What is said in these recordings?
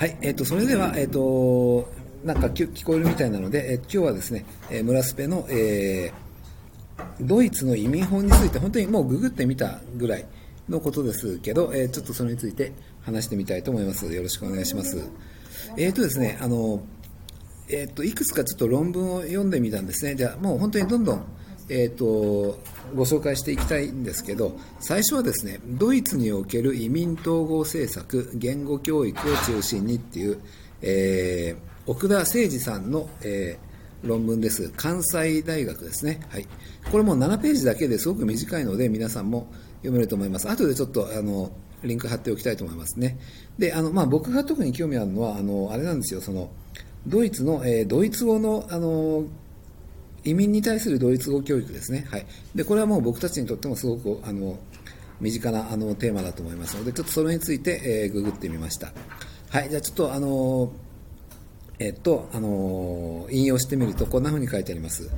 はい、えっ、ー、と、それでは、えっ、ー、と、なんか聞こえるみたいなので、えー、今日はですね、えー、村スペの、えー、ドイツの移民法について、本当にもうググってみたぐらいのことですけど、えー、ちょっとそれについて話してみたいと思います。よろしくお願いします。えっ、ー、とですね、あの、えっ、と、いくつかちょっと論文を読んでみたんですね。じゃあ、もう本当にどんどん、えっ、と、ご紹介していきたいんですけど、最初はですね、ドイツにおける移民統合政策、言語教育を中心にっていう、えー、奥田誠二さんの、えー、論文です。関西大学ですね。はい。これも7ページだけですごく短いので、皆さんも読めると思います。後でちょっと、あの、リンク貼っておきたいと思いますね。で、あの、まあ、僕が特に興味あるのは、あの、あれなんですよ、その、ドイツの、えー、ドイツ語の、あの、移民に対するドイツ語教育ですね、はい、でこれはもう僕たちにとってもすごくあの身近なあのテーマだと思いますので、ちょっとそれについて、えー、ググってみました。はい、じゃあちょっとあのえっと、あの引用してみるとこんな風に書いてあります、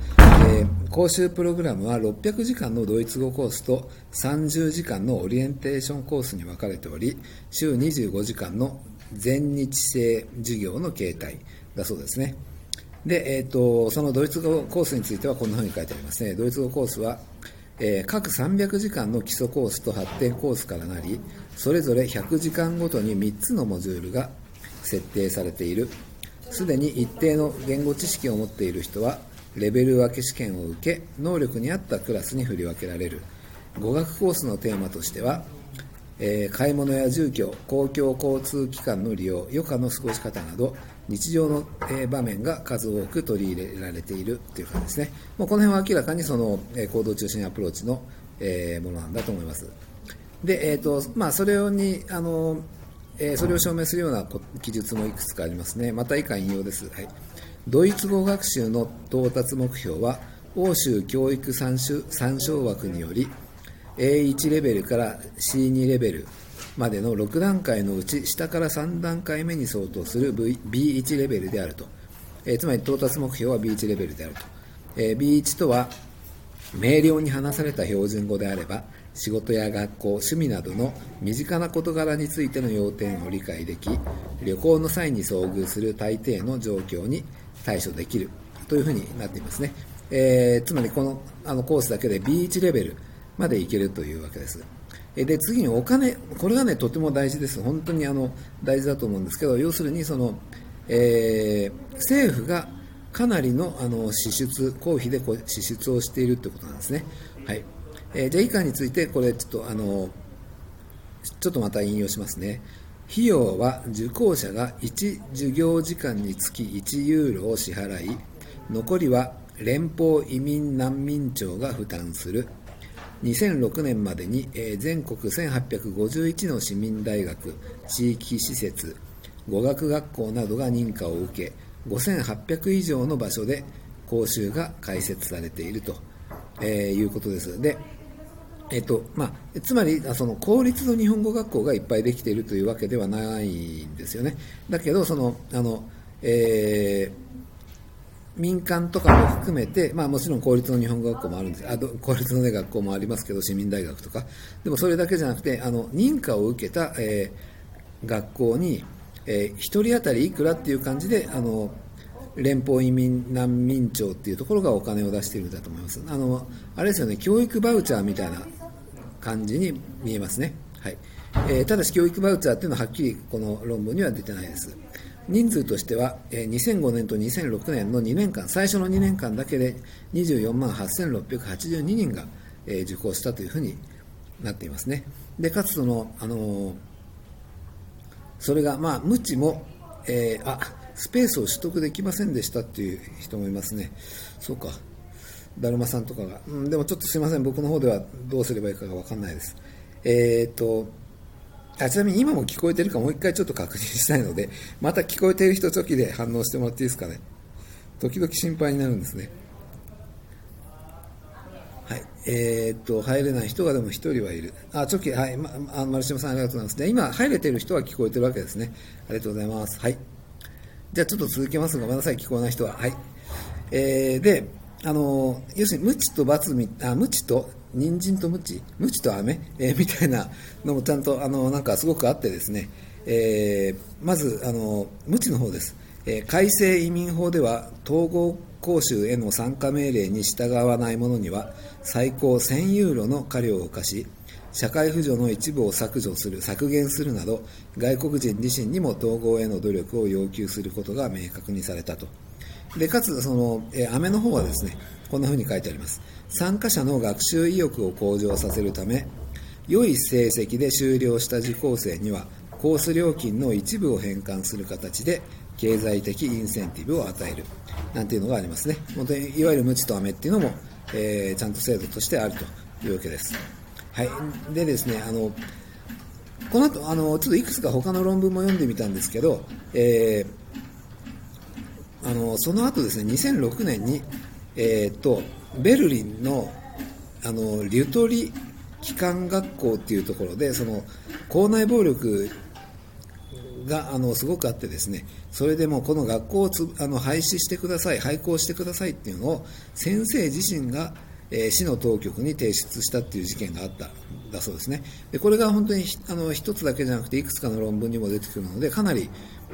えー、講習プログラムは600時間のドイツ語コースと30時間のオリエンテーションコースに分かれており週25時間の全日制授業の形態だそうですね。で、えーと、そのドイツ語コースについてはこんなふうに書いてありますね。ドイツ語コースは、えー、各300時間の基礎コースと発展コースからなり、それぞれ100時間ごとに3つのモジュールが設定されている。すでに一定の言語知識を持っている人は、レベル分け試験を受け、能力に合ったクラスに振り分けられる。語学コースのテーマとしては、えー、買い物や住居、公共交通機関の利用、余暇の過ごし方など、日常の、え、場面が数多く取り入れられているという感じですね。もうこの辺は明らかにその、え、行動中心アプローチの、え、ものなんだと思います。で、えーとまあ、それにあの、え、それを証明するような記述もいくつかありますね。また以下引用です。はい、ドイツ語学習の到達目標は、欧州教育参照枠により、A1 レベルから C2 レベルまでの6段階のうち下から3段階目に相当する B1 レベルであると、えー、つまり到達目標は B1 レベルであると、えー、B1 とは明瞭に話された標準語であれば仕事や学校趣味などの身近な事柄についての要点を理解でき旅行の際に遭遇する大抵の状況に対処できるというふうになっていますね、えー、つまりこのあのコースだけで B1 レベルまでいけるというわけです。で次にお金、これがね、とても大事です、本当にあの大事だと思うんですけど、要するにその、えー、政府がかなりのあの支出、公費でこう支出をしているということなんですね。はいえー、じゃあ、以下について、これちょっとあの、ちょっとまた引用しますね。費用は受講者が1授業時間につき1ユーロを支払い、残りは連邦移民難民庁が負担する。2006年までに、全国1851の市民大学、地域施設、語学学校などが認可を受け、5800以上の場所で講習が開設されていると、いうことです。で、えっとまあ、つまりその公立の日本語学校がいっぱいできているというわけではないんですよね。だけどそのあの、えー民間とかも含めて、まあ、もちろん公立の日本学校もあるんです。あ公立の、ね、学校もありますけど市民大学とか。でもそれだけじゃなくてあの認可を受けた、えー、学校に、えー、1人当たりいくらっていう感じであの連邦移民難民庁っていうところがお金を出しているんだと思います。あのあれですよね教育バウチャーみたいな感じに見えますね、はい。えー、ただし教育バウチャーっていうのははっきりこの論文には出てないです。人数としては、2005年と2006年の2年間、最初の2年間だけで24万8682人が受講したというふうになっていますね。で、かつその、あのそれが、まあ、無知も、えー、あ、スペースを取得できませんでしたっていう人もいますね。そうか。だるまさんとかが。うん、でもちょっとすいません。僕の方ではどうすればいいかがわかんないです。えっ、と、あちなみに今も聞こえてるかもう一回ちょっと確認したいので、また聞こえている人、チョキで反応してもらっていいですかね。時々心配になるんですね。はい。えー、っと、入れない人がでも一人はいる。あ、チョキ、はい。ま、あ丸島さんありがとうございます。で、今、入れてる人は聞こえてるわけですね。ありがとうございます。はい。じゃあちょっと続けますごめんなさい、聞こえない人は。はい。えー、で、あの、要するに、無知と罰み、あ、無知と人参とムチ？ムチと飴、えー、みたいなのもちゃんとあのなんかすごくあってですね、えー、まずあの無知の方です、えー、改正移民法では統合講習への参加命令に従わない者には最高1000ユーロの過料を課し社会扶助の一部を削除する削減するなど外国人自身にも統合への努力を要求することが明確にされたと。でかつその、えー、アメの方はですねこんな風に書いてあります。参加者の学習意欲を向上させるため良い成績で終了した受講生にはコース料金の一部を返還する形で経済的インセンティブを与える。なんていうのがありますね。本当にいわゆる無知と飴っていうのも、えー、ちゃんと制度としてあるというわけです。はい。でですねあのこの後あのちょっといくつか他の論文も読んでみたんですけど、えー、あのその後ですね2006年に、えーとベルリンのあのリュトリ機関学校っていうところでその校内暴力があのすごくあってですねそれでもこの学校をつあの廃止してください廃校してくださいっていうのを先生自身が、えー、市の当局に提出したっていう事件があっただそうですね。でこれが本当にあの一つだけじゃなくていくつかの論文にも出てくるのでかなり、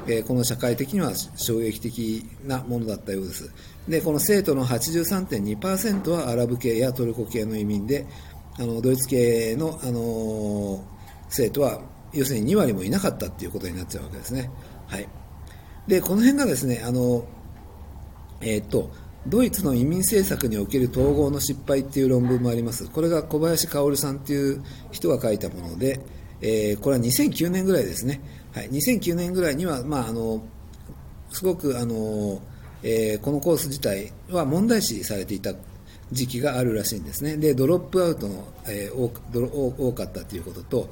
えー、この社会的には衝撃的なものだったようです。でこの生徒の83.2%はアラブ系やトルコ系の移民であのドイツ系の、あの生徒は要するに2割もいなかったっていうことになっちゃうわけですね。はい、でこの辺がですねあの、えー、っとドイツの移民政策における統合の失敗っていう論文もあります。これが小林薫さんっていう人が書いたもので、えー、これは2009年ぐらいですね。はい、2009年ぐらいには、まあ、あのすごくあの、えー、このコース自体は問題視されていた時期があるらしいんですね。で、ドロップアウトの、えー、多多かったということと、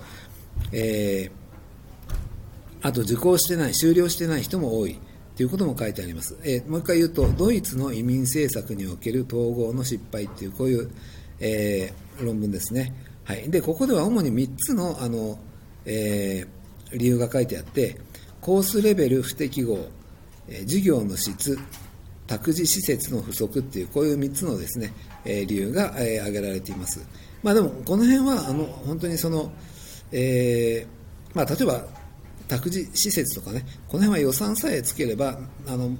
えー、あと受講してない、終了してない人も多いということも書いてあります。えー、もう一回言うと、ドイツの移民政策における統合の失敗という、こういう、えー、論文ですね。はい。で、ここでは主に3つの、あの、えー、理由が書いてあって、コースレベル不適合、えー、授業の質、託児施設の不足っていう、こういう3つのですね、えー、理由が、えー、挙げられています。まあでも、この辺は、あの、本当にその、えー、まあ例えば、託児施設とかね、この辺は予算さえつければ、あの、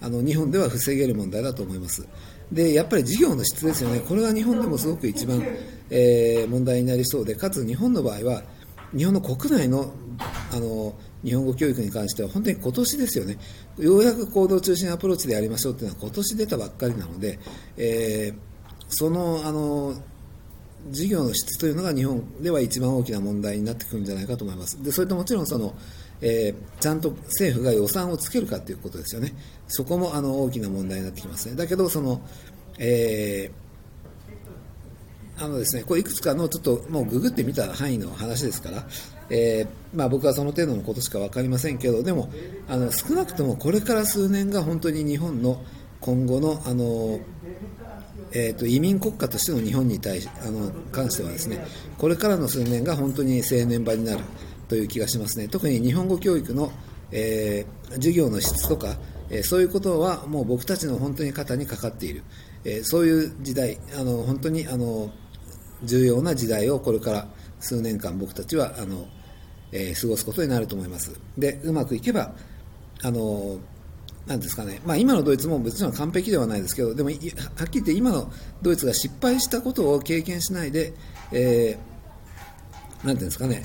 あの日本では防げる問題だと思います。で、やっぱり事業の質ですよね。これは日本でもすごく一番、えー、問題になりそうで、かつ日本の場合は、日本の国内の、あの、日本語教育に関しては本当に今年ですよね、ようやく行動中心アプローチでやりましょうというのは今年出たばっかりなので、えー、そのあの事業の質というのが日本では一番大きな問題になってくるんじゃないかと思います。でそれともちろんその、えー、ちゃんと政府が予算をつけるかということですよね。そこもあの大きな問題になってきますね。だけどその、えーあのですね、これいくつかのちょっともうググってみた範囲の話ですから、えー、まあ、僕はその程度のことしか分かりませんけどでもあの少なくともこれから数年が本当に日本の今後のあの、えーと、移民国家としての日本に対しあの関してはですねこれからの数年が本当に青年場になるという気がしますね特に日本語教育の、えー、授業の質とか、えー、そういうことはもう僕たちの本当に肩にかかっている、えー、そういう時代あの本当にあの重要な時代をこれから数年間僕たちはあの、え、過ごすことになると思います。で、うまくいけば、あの、なんですかね、まあ、今のドイツも別に完璧ではないですけど、でも、はっきり言って今のドイツが失敗したことを経験しないで、えー、なんていうんですかね、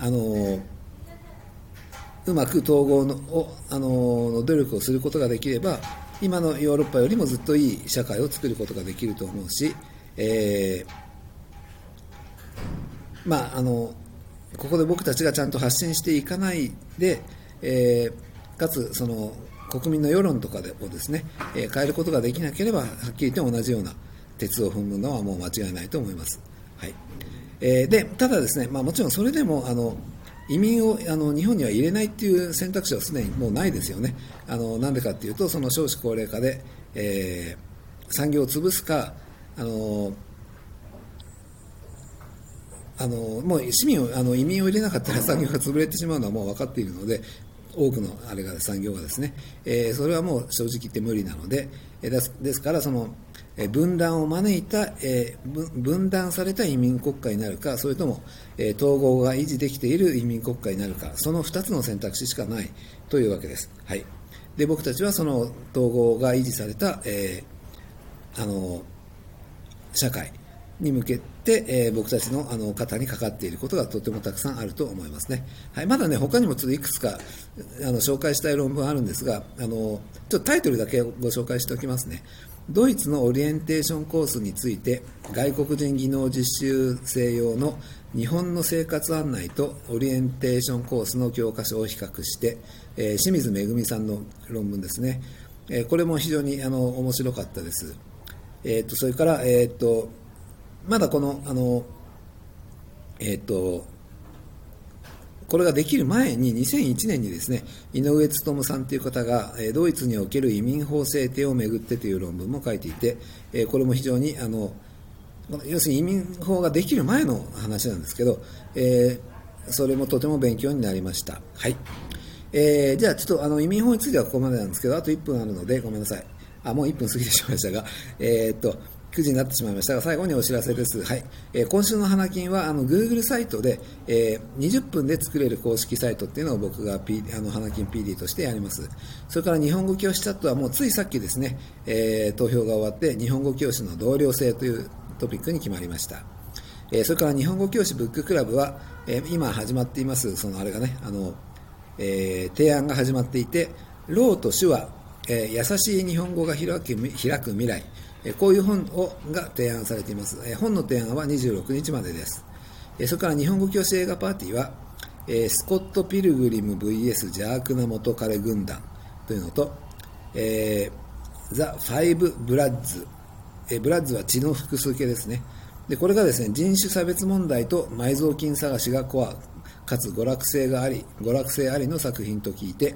あの、うまく統合のをあの努力をすることができれば、今のヨーロッパよりもずっといい社会を作ることができると思うし、えーまあ、あのここで僕たちがちゃんと発信していかないで、えー、かつその国民の世論とかでをですね、えー、変えることができなければはっきり言って同じような鉄を踏むのはもう間違いないと思います。はいえー、でただですね、まあ、もちろんそれでもあの移民をあの日本には入れないっていう選択肢はすでにもうないですよね。あのなんでかっていうとその少子高齢化で、えー、産業を潰すかあのあのもう市民をあの移民を入れなかったら産業が潰れてしまうのはもう分かっているので多くのあれが産業がですね、えー、それはもう正直言って無理なので、えー、ですですからその、え分断を招いた、え分断された移民国家になるか、それとも、え統合が維持できている移民国家になるか、その2つの選択肢しかないというわけです。はい、で僕たちはその統合が維持された、え、あの社会に向けて、えー、僕たちのあの肩にかかっていることがとてもたくさんあると思いますね。はい、まだね、他にもちょっといくつかあの紹介したい論文あるんですが、あのちょっとタイトルだけご紹介しておきますね。ドイツのオリエンテーションコースについて、外国人技能実習生用の日本の生活案内とオリエンテーションコースの教科書を比較して、えー、清水恵さんの論文ですね。えー、これも非常にあの面白かったです。えーと、それから、えーとまだこの、あの、えっ、と、これができる前に2001年にですね井上勉さんという方がドイツにおける移民法制定をめぐってという論文も書いていてこれも非常にあの要するに移民法ができる前の話なんですけど、えー、それもとても勉強になりました。はいえー、じゃあちょっとあの移民法についてはここまでなんですけどあと1分あるのでごめんなさいあもう1分過ぎてしまいましたが、えー、っと9時になってしまいましたが、最後にお知らせです。はい。えー、今週の花金は、あの、Google サイトで、えー、20分で作れる公式サイトっていうのを僕が、P、あの、花金 PD としてやります。それから日本語教師チャットはもうついさっきですね、えー、投票が終わって、日本語教師の同僚性というトピックに決まりました。えー、それから日本語教師ブッククラブは、えー、今始まっています、そのあれがね、あの、えー、提案が始まっていて、ローと手話、えー、優しい日本語が開く開く未来、こういう本をが提案されています。本の提案は26日までです。それから日本語教師映画パーティーは、スコット・ピルグリム VS 邪悪な元彼軍団というのと、え、ザ・ファイブ・ブラッズ、えブラッズは血の複数形ですね。でこれがですね人種差別問題と埋蔵金探しがコアかつ娯楽性があり娯楽性ありの作品と聞いて